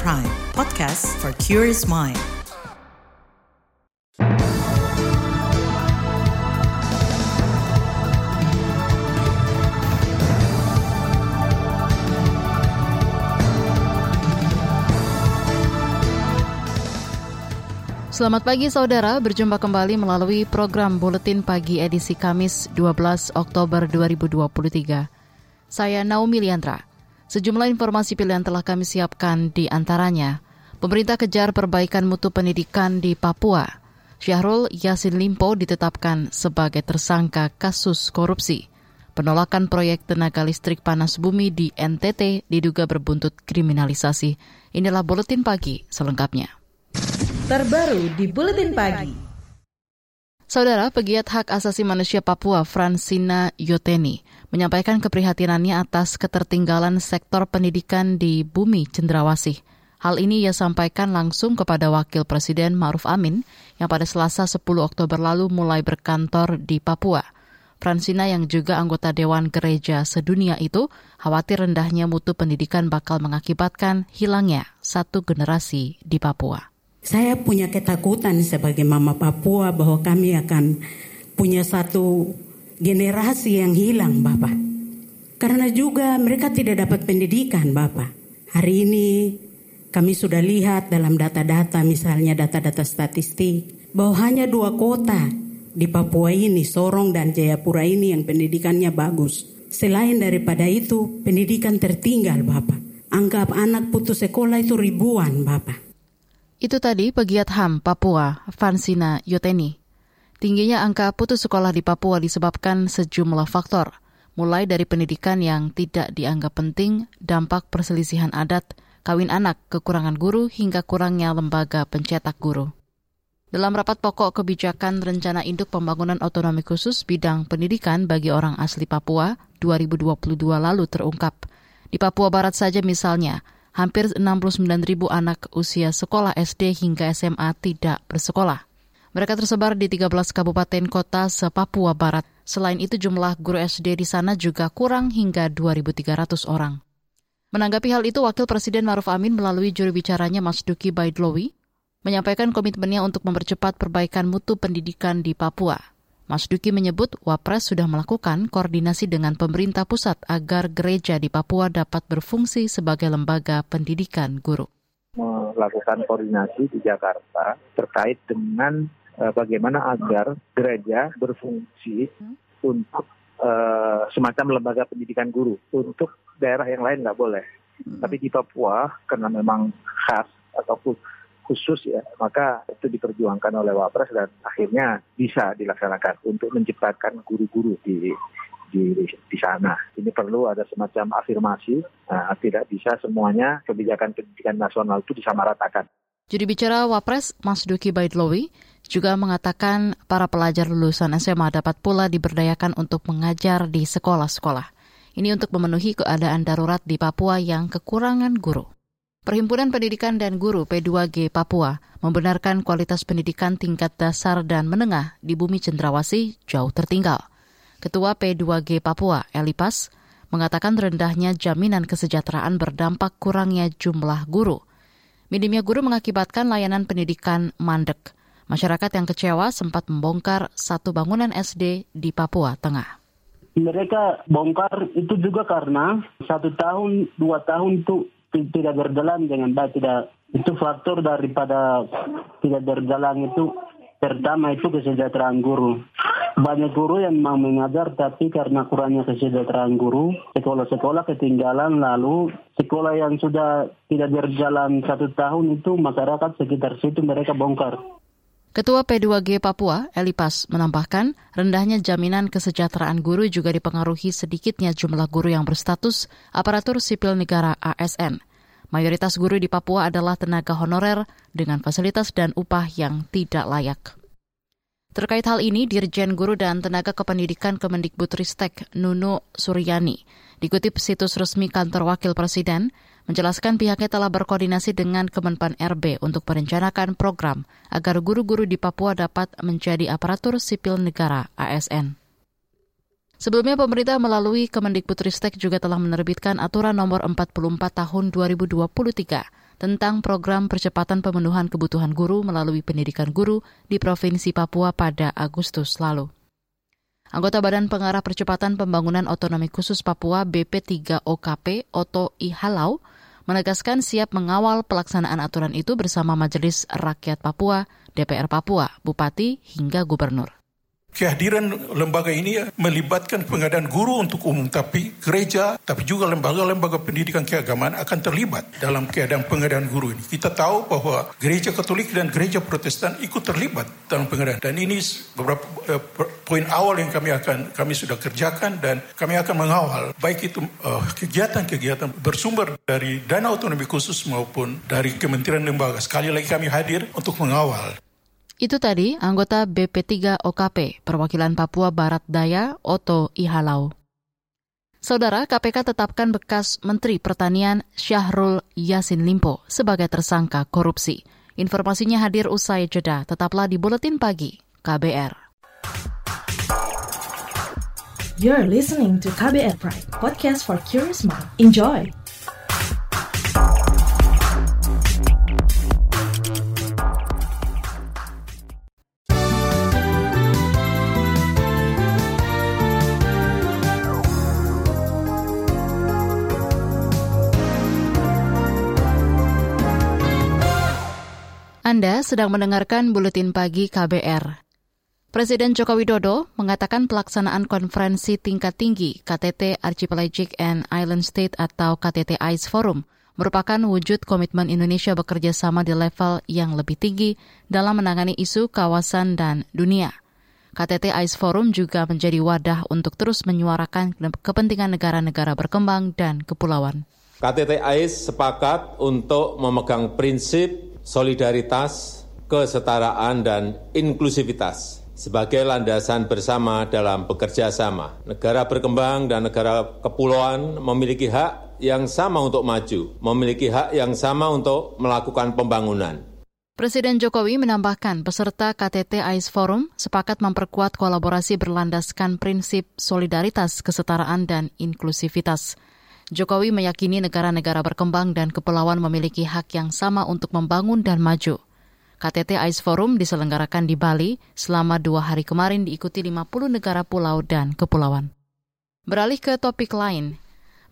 Prime, podcast for curious mind. Selamat pagi saudara, berjumpa kembali melalui program Buletin Pagi edisi Kamis 12 Oktober 2023. Saya Naomi Liandra. Sejumlah informasi pilihan telah kami siapkan di antaranya. Pemerintah kejar perbaikan mutu pendidikan di Papua. Syahrul Yasin Limpo ditetapkan sebagai tersangka kasus korupsi. Penolakan proyek tenaga listrik panas bumi di NTT diduga berbuntut kriminalisasi. Inilah Buletin Pagi selengkapnya. Terbaru di Buletin Pagi. Saudara, pegiat hak asasi manusia Papua Francina Yoteni menyampaikan keprihatinannya atas ketertinggalan sektor pendidikan di bumi Cendrawasih. Hal ini ia sampaikan langsung kepada Wakil Presiden Ma'ruf Amin yang pada Selasa 10 Oktober lalu mulai berkantor di Papua. Francina yang juga anggota Dewan Gereja Sedunia itu khawatir rendahnya mutu pendidikan bakal mengakibatkan hilangnya satu generasi di Papua. Saya punya ketakutan sebagai mama Papua bahwa kami akan punya satu generasi yang hilang, Bapak. Karena juga mereka tidak dapat pendidikan, Bapak. Hari ini kami sudah lihat dalam data-data, misalnya data-data statistik, bahwa hanya dua kota di Papua ini, Sorong dan Jayapura ini yang pendidikannya bagus. Selain daripada itu, pendidikan tertinggal, Bapak. Anggap anak putus sekolah itu ribuan, Bapak. Itu tadi pegiat HAM Papua, Vansina Yoteni. Tingginya angka putus sekolah di Papua disebabkan sejumlah faktor, mulai dari pendidikan yang tidak dianggap penting, dampak perselisihan adat, kawin anak, kekurangan guru, hingga kurangnya lembaga pencetak guru. Dalam rapat pokok kebijakan Rencana Induk Pembangunan Otonomi Khusus bidang pendidikan bagi orang asli Papua 2022 lalu terungkap. Di Papua Barat saja misalnya, hampir 69 ribu anak usia sekolah SD hingga SMA tidak bersekolah. Mereka tersebar di 13 kabupaten kota se-Papua Barat. Selain itu jumlah guru SD di sana juga kurang hingga 2.300 orang. Menanggapi hal itu, Wakil Presiden Maruf Amin melalui juru bicaranya Mas Duki Baidlowi menyampaikan komitmennya untuk mempercepat perbaikan mutu pendidikan di Papua. Mas Duki menyebut Wapres sudah melakukan koordinasi dengan pemerintah pusat agar gereja di Papua dapat berfungsi sebagai lembaga pendidikan guru. Melakukan koordinasi di Jakarta terkait dengan uh, bagaimana agar gereja berfungsi hmm. untuk uh, semacam lembaga pendidikan guru. Untuk daerah yang lain nggak boleh. Hmm. Tapi di Papua karena memang khas ataupun khusus ya, maka itu diperjuangkan oleh Wapres dan akhirnya bisa dilaksanakan untuk menciptakan guru-guru di di di sana. Ini perlu ada semacam afirmasi, nah, tidak bisa semuanya kebijakan pendidikan nasional itu disamaratakan. Juri bicara Wapres, Mas Duki Baidlowi, juga mengatakan para pelajar lulusan SMA dapat pula diberdayakan untuk mengajar di sekolah-sekolah. Ini untuk memenuhi keadaan darurat di Papua yang kekurangan guru. Perhimpunan Pendidikan dan Guru P2G Papua membenarkan kualitas pendidikan tingkat dasar dan menengah di bumi cendrawasih jauh tertinggal. Ketua P2G Papua, Elipas, mengatakan rendahnya jaminan kesejahteraan berdampak kurangnya jumlah guru. Minimnya guru mengakibatkan layanan pendidikan mandek. Masyarakat yang kecewa sempat membongkar satu bangunan SD di Papua Tengah. Mereka bongkar itu juga karena satu tahun, dua tahun itu tidak berjalan dengan baik tidak itu faktor daripada tidak berjalan itu pertama itu kesejahteraan guru. Banyak guru yang memang mengajar tapi karena kurangnya kesejahteraan guru sekolah-sekolah ketinggalan lalu sekolah yang sudah tidak berjalan satu tahun itu masyarakat sekitar situ mereka bongkar Ketua P2G Papua, Elipas, menambahkan rendahnya jaminan kesejahteraan guru juga dipengaruhi sedikitnya jumlah guru yang berstatus aparatur sipil negara ASN. Mayoritas guru di Papua adalah tenaga honorer dengan fasilitas dan upah yang tidak layak. Terkait hal ini, Dirjen Guru dan Tenaga Kependidikan Kemendikbudristek Nuno Suryani dikutip situs resmi kantor Wakil Presiden menjelaskan pihaknya telah berkoordinasi dengan Kemenpan RB untuk merencanakan program agar guru-guru di Papua dapat menjadi aparatur sipil negara ASN. Sebelumnya pemerintah melalui Kemendikbudristek juga telah menerbitkan aturan nomor 44 tahun 2023 tentang program percepatan pemenuhan kebutuhan guru melalui pendidikan guru di Provinsi Papua pada Agustus lalu. Anggota Badan Pengarah Percepatan Pembangunan Otonomi Khusus Papua BP3OKP Oto Ihalau menegaskan siap mengawal pelaksanaan aturan itu bersama Majelis Rakyat Papua, DPR Papua, Bupati, hingga Gubernur. Kehadiran lembaga ini melibatkan pengadaan guru untuk umum, tapi gereja, tapi juga lembaga-lembaga pendidikan keagamaan akan terlibat dalam keadaan pengadaan guru ini. Kita tahu bahwa gereja Katolik dan gereja Protestan ikut terlibat dalam pengadaan, dan ini beberapa uh, poin awal yang kami akan kami sudah kerjakan dan kami akan mengawal baik itu uh, kegiatan-kegiatan bersumber dari dana otonomi khusus maupun dari kementerian lembaga. Sekali lagi kami hadir untuk mengawal. Itu tadi anggota BP3 OKP, perwakilan Papua Barat Daya, Oto Ihalau. Saudara, KPK tetapkan bekas Menteri Pertanian Syahrul Yasin Limpo sebagai tersangka korupsi. Informasinya hadir usai jeda. Tetaplah di Buletin Pagi, KBR. You're listening to KBR Pride, podcast for curious mind. Enjoy! Anda sedang mendengarkan buletin pagi KBR. Presiden Joko Widodo mengatakan pelaksanaan konferensi tingkat tinggi KTT Archipelagic and Island State atau KTT ICE Forum merupakan wujud komitmen Indonesia bekerja sama di level yang lebih tinggi dalam menangani isu kawasan dan dunia. KTT ICE Forum juga menjadi wadah untuk terus menyuarakan kepentingan negara-negara berkembang dan kepulauan. KTT ICE sepakat untuk memegang prinsip solidaritas, kesetaraan, dan inklusivitas sebagai landasan bersama dalam bekerja sama. Negara berkembang dan negara kepulauan memiliki hak yang sama untuk maju, memiliki hak yang sama untuk melakukan pembangunan. Presiden Jokowi menambahkan peserta KTT ICE Forum sepakat memperkuat kolaborasi berlandaskan prinsip solidaritas, kesetaraan, dan inklusivitas. Jokowi meyakini negara-negara berkembang dan kepulauan memiliki hak yang sama untuk membangun dan maju. KTT ICE Forum diselenggarakan di Bali selama dua hari kemarin diikuti 50 negara pulau dan kepulauan. Beralih ke topik lain,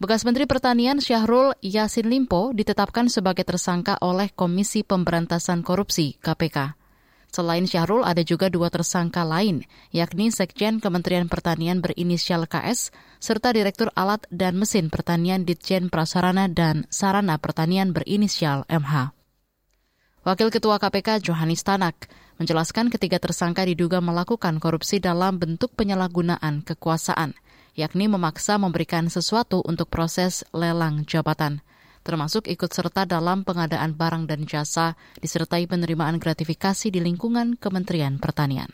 Bekas Menteri Pertanian Syahrul Yasin Limpo ditetapkan sebagai tersangka oleh Komisi Pemberantasan Korupsi (KPK). Selain Syahrul, ada juga dua tersangka lain, yakni Sekjen Kementerian Pertanian berinisial KS, serta Direktur Alat dan Mesin Pertanian Ditjen Prasarana dan Sarana Pertanian berinisial MH. Wakil Ketua KPK Johanis Tanak menjelaskan ketiga tersangka diduga melakukan korupsi dalam bentuk penyalahgunaan kekuasaan, yakni memaksa memberikan sesuatu untuk proses lelang jabatan termasuk ikut serta dalam pengadaan barang dan jasa disertai penerimaan gratifikasi di lingkungan Kementerian Pertanian.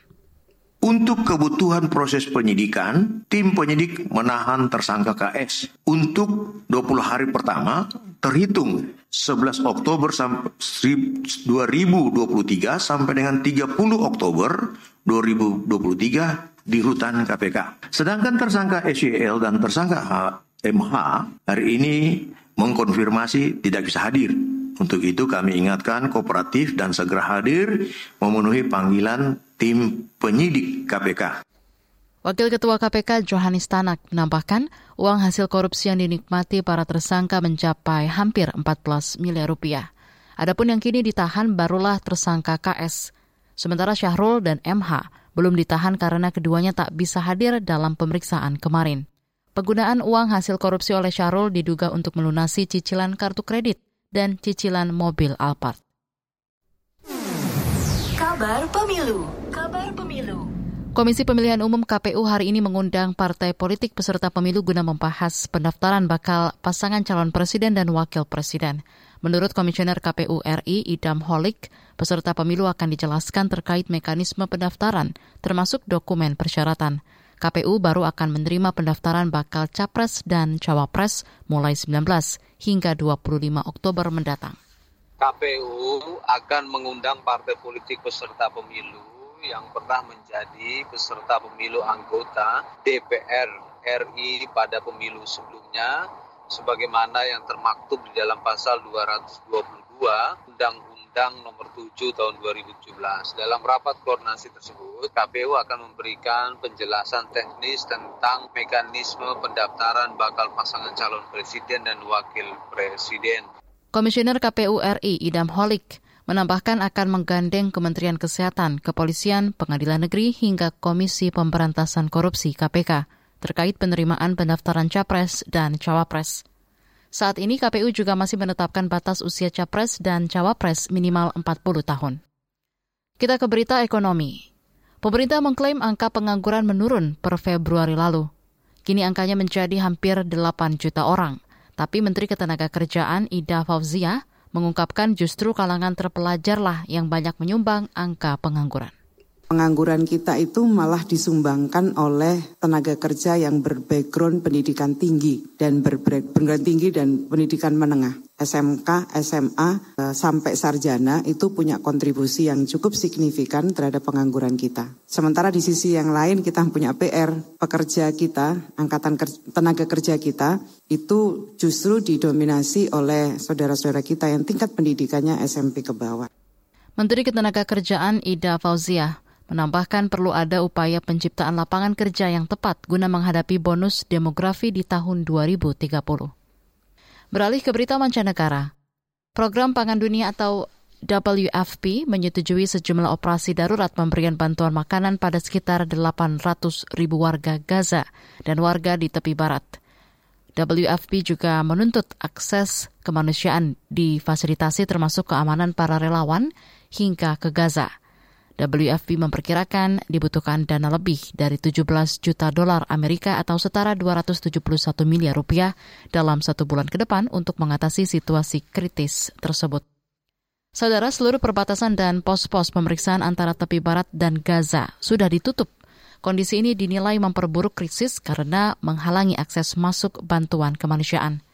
Untuk kebutuhan proses penyidikan, tim penyidik menahan tersangka KS untuk 20 hari pertama terhitung 11 Oktober 2023 sampai dengan 30 Oktober 2023 di rutan KPK. Sedangkan tersangka SYL dan tersangka MH hari ini mengkonfirmasi tidak bisa hadir. Untuk itu kami ingatkan kooperatif dan segera hadir memenuhi panggilan tim penyidik KPK. Wakil Ketua KPK Johanis Tanak menambahkan uang hasil korupsi yang dinikmati para tersangka mencapai hampir 14 miliar rupiah. Adapun yang kini ditahan barulah tersangka KS. Sementara Syahrul dan MH belum ditahan karena keduanya tak bisa hadir dalam pemeriksaan kemarin. Penggunaan uang hasil korupsi oleh Syahrul diduga untuk melunasi cicilan kartu kredit dan cicilan mobil Alphard. Kabar Pemilu Kabar Pemilu Komisi Pemilihan Umum KPU hari ini mengundang partai politik peserta pemilu guna membahas pendaftaran bakal pasangan calon presiden dan wakil presiden. Menurut Komisioner KPU RI Idam Holik, peserta pemilu akan dijelaskan terkait mekanisme pendaftaran, termasuk dokumen persyaratan. KPU baru akan menerima pendaftaran bakal capres dan cawapres mulai 19 hingga 25 Oktober mendatang. KPU akan mengundang partai politik peserta pemilu yang pernah menjadi peserta pemilu anggota DPR RI pada pemilu sebelumnya sebagaimana yang termaktub di dalam pasal 222 Undang-Undang Nomor 7 Tahun 2017. Dalam rapat koordinasi tersebut, KPU akan memberikan penjelasan teknis tentang mekanisme pendaftaran bakal pasangan calon presiden dan wakil presiden. Komisioner KPU RI Idam Holik menambahkan akan menggandeng Kementerian Kesehatan, Kepolisian, Pengadilan Negeri hingga Komisi Pemberantasan Korupsi KPK terkait penerimaan pendaftaran capres dan cawapres. Saat ini KPU juga masih menetapkan batas usia capres dan cawapres minimal 40 tahun. Kita ke berita ekonomi. Pemerintah mengklaim angka pengangguran menurun per Februari lalu. Kini angkanya menjadi hampir 8 juta orang. Tapi Menteri Ketenagakerjaan Ida Fauzia mengungkapkan justru kalangan terpelajarlah yang banyak menyumbang angka pengangguran. Pengangguran kita itu malah disumbangkan oleh tenaga kerja yang berbackground pendidikan tinggi dan berbackground tinggi dan pendidikan menengah. SMK, SMA, eh, sampai sarjana itu punya kontribusi yang cukup signifikan terhadap pengangguran kita. Sementara di sisi yang lain kita punya PR, pekerja kita, angkatan tenaga kerja kita itu justru didominasi oleh saudara-saudara kita yang tingkat pendidikannya SMP ke bawah. Menteri Ketenagakerjaan Ida Fauzia menambahkan perlu ada upaya penciptaan lapangan kerja yang tepat guna menghadapi bonus demografi di tahun 2030. Beralih ke berita mancanegara. Program Pangan Dunia atau WFP menyetujui sejumlah operasi darurat pemberian bantuan makanan pada sekitar 800 ribu warga Gaza dan warga di tepi barat. WFP juga menuntut akses kemanusiaan difasilitasi termasuk keamanan para relawan hingga ke Gaza. WFP memperkirakan dibutuhkan dana lebih dari 17 juta dolar Amerika atau setara 271 miliar rupiah dalam satu bulan ke depan untuk mengatasi situasi kritis tersebut. Saudara, seluruh perbatasan dan pos-pos pemeriksaan antara tepi barat dan Gaza sudah ditutup. Kondisi ini dinilai memperburuk krisis karena menghalangi akses masuk bantuan kemanusiaan.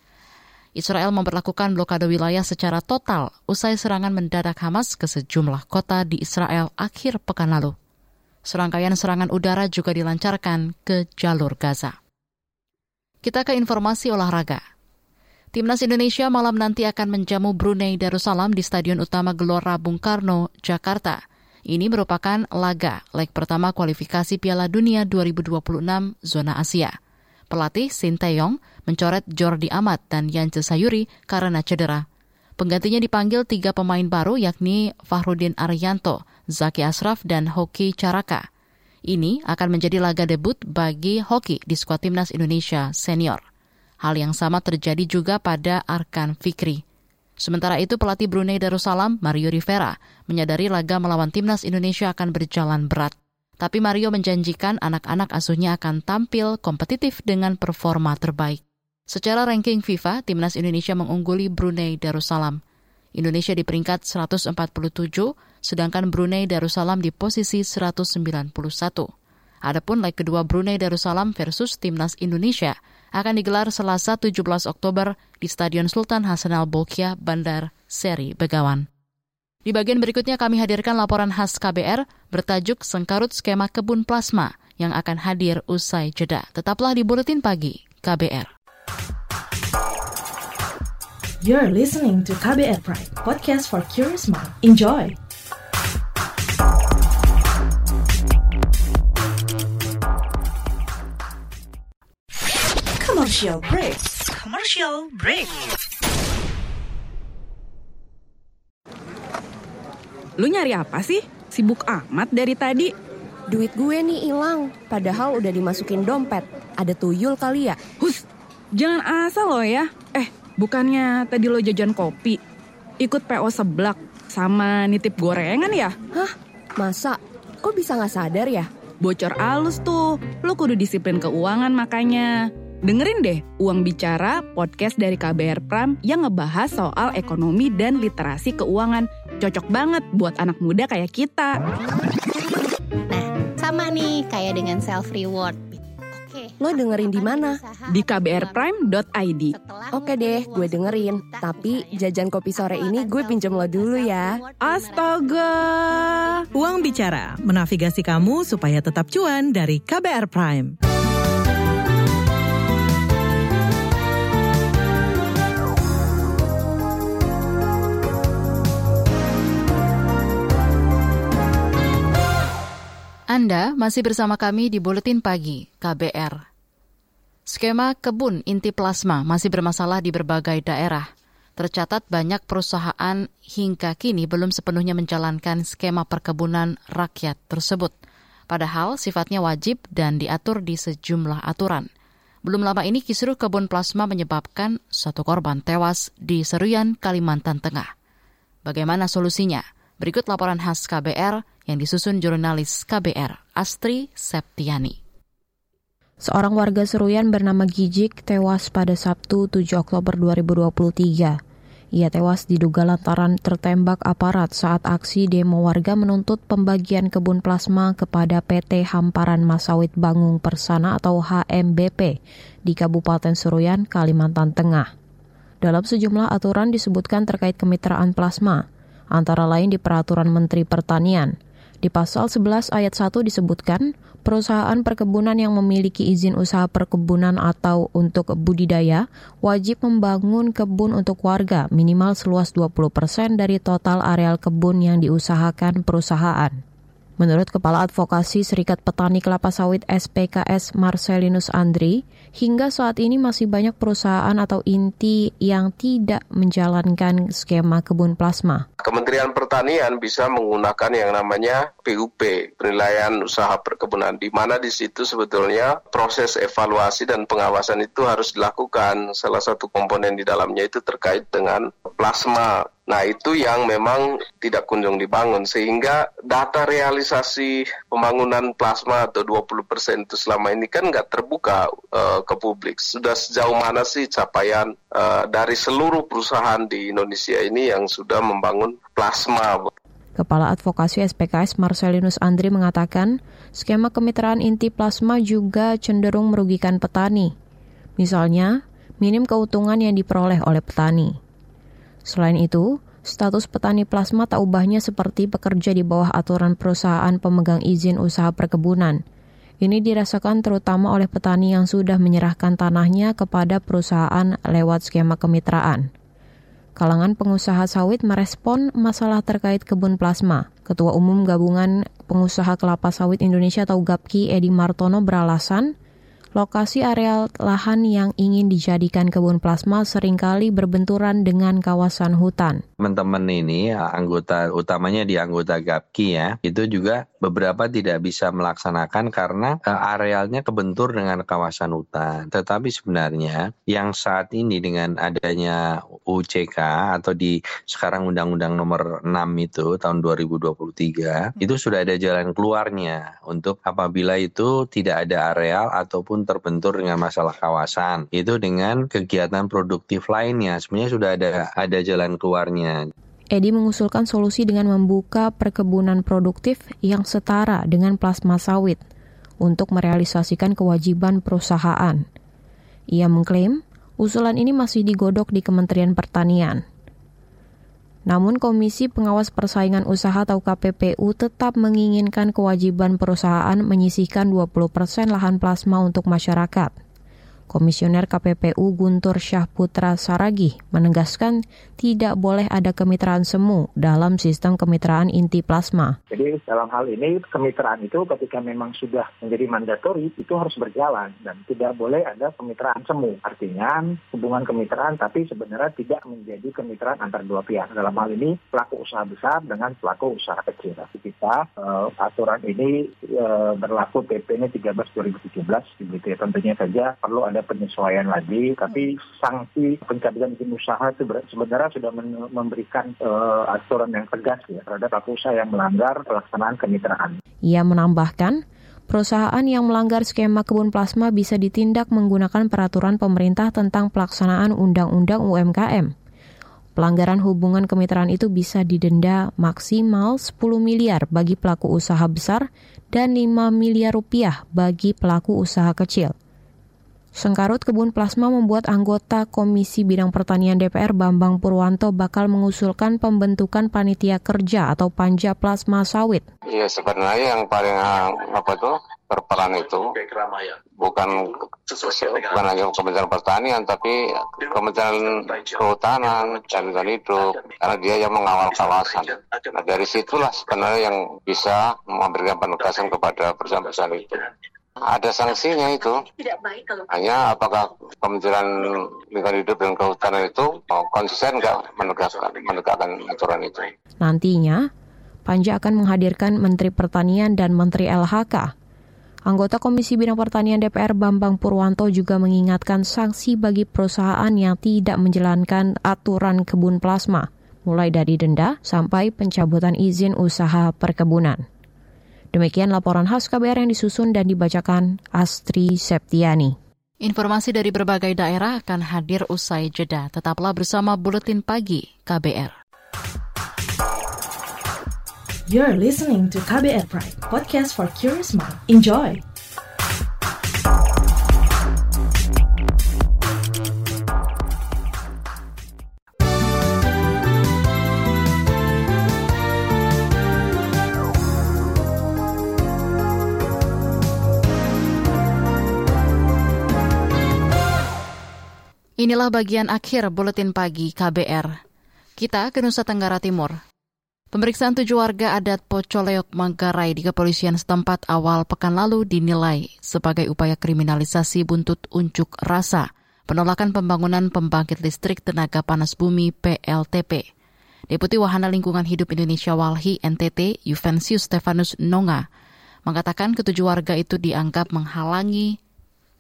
Israel memperlakukan blokade wilayah secara total usai serangan mendadak Hamas ke sejumlah kota di Israel akhir pekan lalu. Serangkaian serangan udara juga dilancarkan ke jalur Gaza. Kita ke informasi olahraga. Timnas Indonesia malam nanti akan menjamu Brunei Darussalam di Stadion Utama Gelora Bung Karno, Jakarta. Ini merupakan laga leg pertama kualifikasi Piala Dunia 2026 zona Asia. Pelatih Sinteyong mencoret Jordi Amat dan Yance Sayuri karena cedera. Penggantinya dipanggil tiga pemain baru yakni Fahrudin Arianto, Zaki Asraf, dan Hoki Caraka. Ini akan menjadi laga debut bagi Hoki di skuad timnas Indonesia senior. Hal yang sama terjadi juga pada Arkan Fikri. Sementara itu pelatih Brunei Darussalam, Mario Rivera, menyadari laga melawan timnas Indonesia akan berjalan berat. Tapi Mario menjanjikan anak-anak asuhnya akan tampil kompetitif dengan performa terbaik. Secara ranking FIFA, timnas Indonesia mengungguli Brunei Darussalam. Indonesia di peringkat 147, sedangkan Brunei Darussalam di posisi 191. Adapun leg kedua Brunei Darussalam versus timnas Indonesia akan digelar Selasa 17 Oktober di Stadion Sultan Hasanal Bolkiah, Bandar Seri Begawan. Di bagian berikutnya kami hadirkan laporan khas KBR bertajuk Sengkarut Skema Kebun Plasma yang akan hadir usai jeda. Tetaplah di Buletin Pagi KBR. You're listening to KBR Pride, podcast for curious mind. Enjoy! Commercial break. Commercial break. Lu nyari apa sih? Sibuk amat dari tadi. Duit gue nih hilang, padahal udah dimasukin dompet. Ada tuyul kali ya? Hus, jangan asal lo ya. Eh, bukannya tadi lo jajan kopi, ikut PO seblak, sama nitip gorengan ya? Hah? Masa? Kok bisa nggak sadar ya? Bocor alus tuh, lo kudu disiplin keuangan makanya. Dengerin deh Uang Bicara, podcast dari KBR Pram yang ngebahas soal ekonomi dan literasi keuangan Cocok banget buat anak muda kayak kita. Nah, sama nih kayak dengan self reward. Oke. Lo dengerin di mana? Di kbrprime.id. Oke deh, gue dengerin. Tapi jajan kopi sore ini gue pinjam lo dulu ya. Astaga. Uang bicara, menavigasi kamu supaya tetap cuan dari KBR Prime. Anda masih bersama kami di Buletin Pagi KBR. Skema kebun inti plasma masih bermasalah di berbagai daerah. Tercatat banyak perusahaan hingga kini belum sepenuhnya menjalankan skema perkebunan rakyat tersebut. Padahal sifatnya wajib dan diatur di sejumlah aturan. Belum lama ini kisruh kebun plasma menyebabkan satu korban tewas di Seruyan, Kalimantan Tengah. Bagaimana solusinya? Berikut laporan khas KBR yang disusun jurnalis KBR Astri Septiani. Seorang warga Seruyan bernama Gijik tewas pada Sabtu 7 Oktober 2023. Ia tewas diduga lantaran tertembak aparat saat aksi demo warga menuntut pembagian kebun plasma kepada PT Hamparan Masawit Bangung Persana atau HMBP di Kabupaten Seruyan, Kalimantan Tengah. Dalam sejumlah aturan disebutkan terkait kemitraan plasma, antara lain di Peraturan Menteri Pertanian. Di pasal 11 ayat 1 disebutkan, perusahaan perkebunan yang memiliki izin usaha perkebunan atau untuk budidaya wajib membangun kebun untuk warga minimal seluas 20% dari total areal kebun yang diusahakan perusahaan. Menurut Kepala Advokasi Serikat Petani Kelapa Sawit SPKS Marcelinus Andri, hingga saat ini masih banyak perusahaan atau inti yang tidak menjalankan skema kebun plasma. Kementerian Pertanian bisa menggunakan yang namanya PUP, penilaian usaha perkebunan, di mana di situ sebetulnya proses evaluasi dan pengawasan itu harus dilakukan. Salah satu komponen di dalamnya itu terkait dengan plasma Nah itu yang memang tidak kunjung dibangun sehingga data realisasi pembangunan plasma atau 20% itu selama ini kan nggak terbuka uh, ke publik. Sudah sejauh mana sih capaian uh, dari seluruh perusahaan di Indonesia ini yang sudah membangun plasma? Kepala Advokasi SPKS Marcelinus Andri mengatakan, skema kemitraan inti plasma juga cenderung merugikan petani. Misalnya, minim keuntungan yang diperoleh oleh petani. Selain itu, status petani plasma tak ubahnya seperti pekerja di bawah aturan perusahaan pemegang izin usaha perkebunan. Ini dirasakan terutama oleh petani yang sudah menyerahkan tanahnya kepada perusahaan lewat skema kemitraan. Kalangan pengusaha sawit merespon masalah terkait kebun plasma. Ketua Umum Gabungan Pengusaha Kelapa Sawit Indonesia atau GAPKI Edi Martono beralasan, lokasi areal lahan yang ingin dijadikan kebun plasma sering kali berbenturan dengan kawasan hutan. Teman-teman ini anggota utamanya di anggota GAPKI ya, itu juga beberapa tidak bisa melaksanakan karena uh, arealnya kebentur dengan kawasan hutan. Tetapi sebenarnya yang saat ini dengan adanya UCK atau di sekarang Undang-Undang Nomor 6 itu tahun 2023 hmm. itu sudah ada jalan keluarnya untuk apabila itu tidak ada areal ataupun terbentur dengan masalah kawasan. Itu dengan kegiatan produktif lainnya sebenarnya sudah ada ada jalan keluarnya. Edi mengusulkan solusi dengan membuka perkebunan produktif yang setara dengan plasma sawit untuk merealisasikan kewajiban perusahaan. Ia mengklaim usulan ini masih digodok di Kementerian Pertanian. Namun Komisi Pengawas Persaingan Usaha atau KPPU tetap menginginkan kewajiban perusahaan menyisihkan 20% lahan plasma untuk masyarakat. Komisioner KPPU Guntur Syahputra Saragi menegaskan tidak boleh ada kemitraan semu dalam sistem kemitraan inti plasma. Jadi dalam hal ini kemitraan itu ketika memang sudah menjadi mandatori itu harus berjalan dan tidak boleh ada kemitraan semu. Artinya hubungan kemitraan tapi sebenarnya tidak menjadi kemitraan antar dua pihak. Dalam hal ini pelaku usaha besar dengan pelaku usaha kecil. Kita uh, aturan ini uh, berlaku PP-nya 13 2017 begitu ya. Tentunya saja perlu ada penyesuaian lagi, tapi sanksi pencabutan izin usaha itu sebenarnya sudah memberikan uh, aturan yang tegas ya terhadap pelaku usaha yang melanggar pelaksanaan kemitraan. Ia menambahkan, perusahaan yang melanggar skema kebun plasma bisa ditindak menggunakan peraturan pemerintah tentang pelaksanaan Undang-Undang UMKM. Pelanggaran hubungan kemitraan itu bisa didenda maksimal 10 miliar bagi pelaku usaha besar dan 5 miliar rupiah bagi pelaku usaha kecil. Sengkarut kebun plasma membuat anggota Komisi Bidang Pertanian DPR Bambang Purwanto bakal mengusulkan pembentukan panitia kerja atau panja plasma sawit. Iya sebenarnya yang paling apa tuh berperan itu bukan bukan hanya Kementerian Pertanian tapi Kementerian Kehutanan dan Lingkungan Hidup karena dia yang mengawal kawasan. Nah dari situlah sebenarnya yang bisa memberikan penugasan kepada perusahaan-perusahaan itu. Ada sanksinya itu. Hanya apakah Kementerian Lingkungan Hidup dan Kehutanan itu konsisten nggak menegakkan, menegakkan aturan itu. Nantinya, Panja akan menghadirkan Menteri Pertanian dan Menteri LHK. Anggota Komisi Bidang Pertanian DPR Bambang Purwanto juga mengingatkan sanksi bagi perusahaan yang tidak menjalankan aturan kebun plasma, mulai dari denda sampai pencabutan izin usaha perkebunan. Demikian laporan khas KBR yang disusun dan dibacakan Astri Septiani. Informasi dari berbagai daerah akan hadir usai jeda. Tetaplah bersama Buletin Pagi KBR. You're listening to KBR Pride, podcast for curious mind. Enjoy! Inilah bagian akhir buletin pagi KBR. Kita ke Nusa Tenggara Timur. Pemeriksaan tujuh warga adat Pocoleok Manggarai di kepolisian setempat awal pekan lalu dinilai sebagai upaya kriminalisasi buntut unjuk rasa penolakan pembangunan pembangkit listrik tenaga panas bumi PLTP. Deputi Wahana Lingkungan Hidup Indonesia Walhi NTT Juvensius Stefanus Nonga mengatakan ketujuh warga itu dianggap menghalangi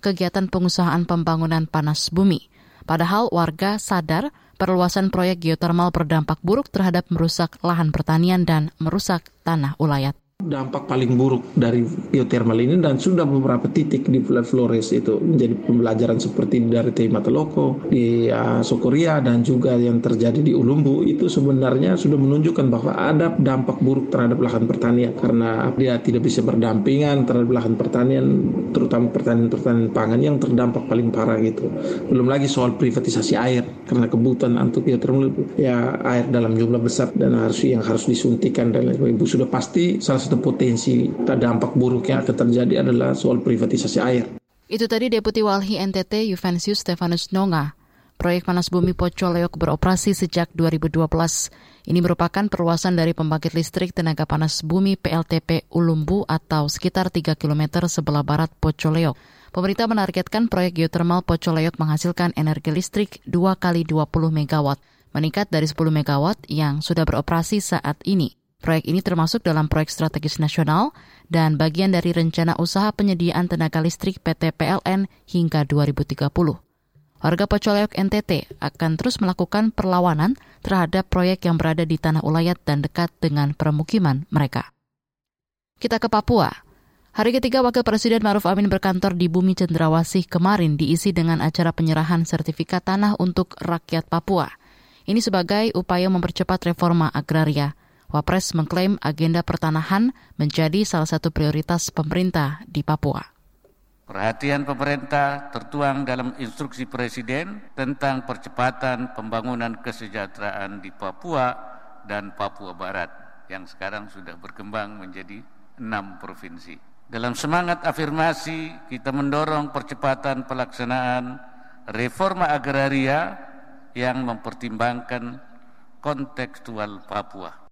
kegiatan pengusahaan pembangunan panas bumi. Padahal warga sadar perluasan proyek geotermal berdampak buruk terhadap merusak lahan pertanian dan merusak tanah ulayat dampak paling buruk dari geothermal ini dan sudah beberapa titik di Flores itu menjadi pembelajaran seperti dari Teimatoloko, di uh, Sokoria dan juga yang terjadi di Ulumbu itu sebenarnya sudah menunjukkan bahwa ada dampak buruk terhadap lahan pertanian karena dia tidak bisa berdampingan terhadap lahan pertanian terutama pertanian-pertanian pangan yang terdampak paling parah gitu. Belum lagi soal privatisasi air karena kebutuhan untuk geothermal ya air dalam jumlah besar dan harus yang harus disuntikan dan lain sebagainya. Sudah pasti salah satu potensi dampak buruk yang akan terjadi adalah soal privatisasi air. Itu tadi Deputi Walhi NTT Juvensius Stefanus Nonga. Proyek panas bumi Pocoleok beroperasi sejak 2012. Ini merupakan perluasan dari pembangkit listrik tenaga panas bumi PLTP Ulumbu atau sekitar 3 km sebelah barat Pocoleok. Pemerintah menargetkan proyek geotermal Pocoleok menghasilkan energi listrik 2 kali 20 MW, meningkat dari 10 MW yang sudah beroperasi saat ini. Proyek ini termasuk dalam proyek strategis nasional dan bagian dari rencana usaha penyediaan tenaga listrik PT PLN hingga 2030. Warga Pocoleok NTT akan terus melakukan perlawanan terhadap proyek yang berada di tanah ulayat dan dekat dengan permukiman mereka. Kita ke Papua. Hari ketiga Wakil Presiden Maruf Amin berkantor di Bumi Cendrawasih kemarin diisi dengan acara penyerahan sertifikat tanah untuk rakyat Papua. Ini sebagai upaya mempercepat reforma agraria. Wapres mengklaim agenda pertanahan menjadi salah satu prioritas pemerintah di Papua. Perhatian pemerintah tertuang dalam instruksi Presiden tentang percepatan pembangunan kesejahteraan di Papua dan Papua Barat yang sekarang sudah berkembang menjadi enam provinsi. Dalam semangat afirmasi, kita mendorong percepatan pelaksanaan reforma agraria yang mempertimbangkan kontekstual Papua.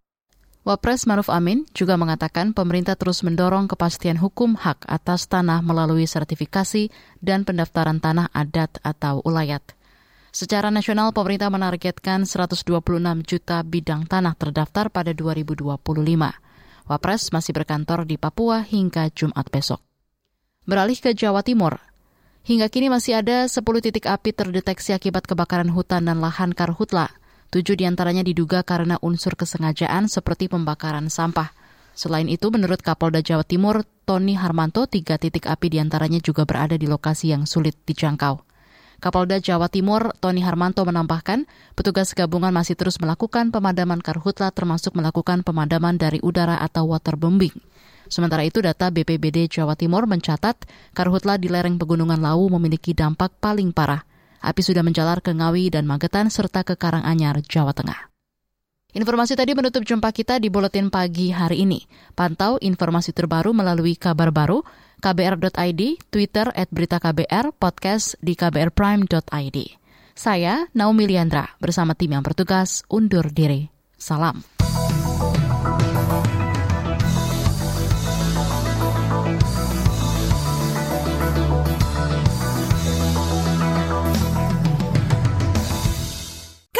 Wapres Maruf Amin juga mengatakan pemerintah terus mendorong kepastian hukum hak atas tanah melalui sertifikasi dan pendaftaran tanah adat atau ulayat. Secara nasional, pemerintah menargetkan 126 juta bidang tanah terdaftar pada 2025. Wapres masih berkantor di Papua hingga Jumat besok. Beralih ke Jawa Timur, hingga kini masih ada 10 titik api terdeteksi akibat kebakaran hutan dan lahan karhutla Tujuh di antaranya diduga karena unsur kesengajaan seperti pembakaran sampah. Selain itu, menurut Kapolda Jawa Timur, Tony Harmanto, tiga titik api di antaranya juga berada di lokasi yang sulit dijangkau. Kapolda Jawa Timur, Tony Harmanto menambahkan, petugas gabungan masih terus melakukan pemadaman karhutla termasuk melakukan pemadaman dari udara atau waterbombing. Sementara itu, data BPBD Jawa Timur mencatat karhutla di lereng Pegunungan Lawu memiliki dampak paling parah. Api sudah menjalar ke Ngawi dan Magetan serta ke Karanganyar, Jawa Tengah. Informasi tadi menutup jumpa kita di Buletin Pagi hari ini. Pantau informasi terbaru melalui kabar baru kbr.id, Twitter at berita KBR, podcast di kbrprime.id. Saya Naomi Liandra bersama tim yang bertugas undur diri. Salam.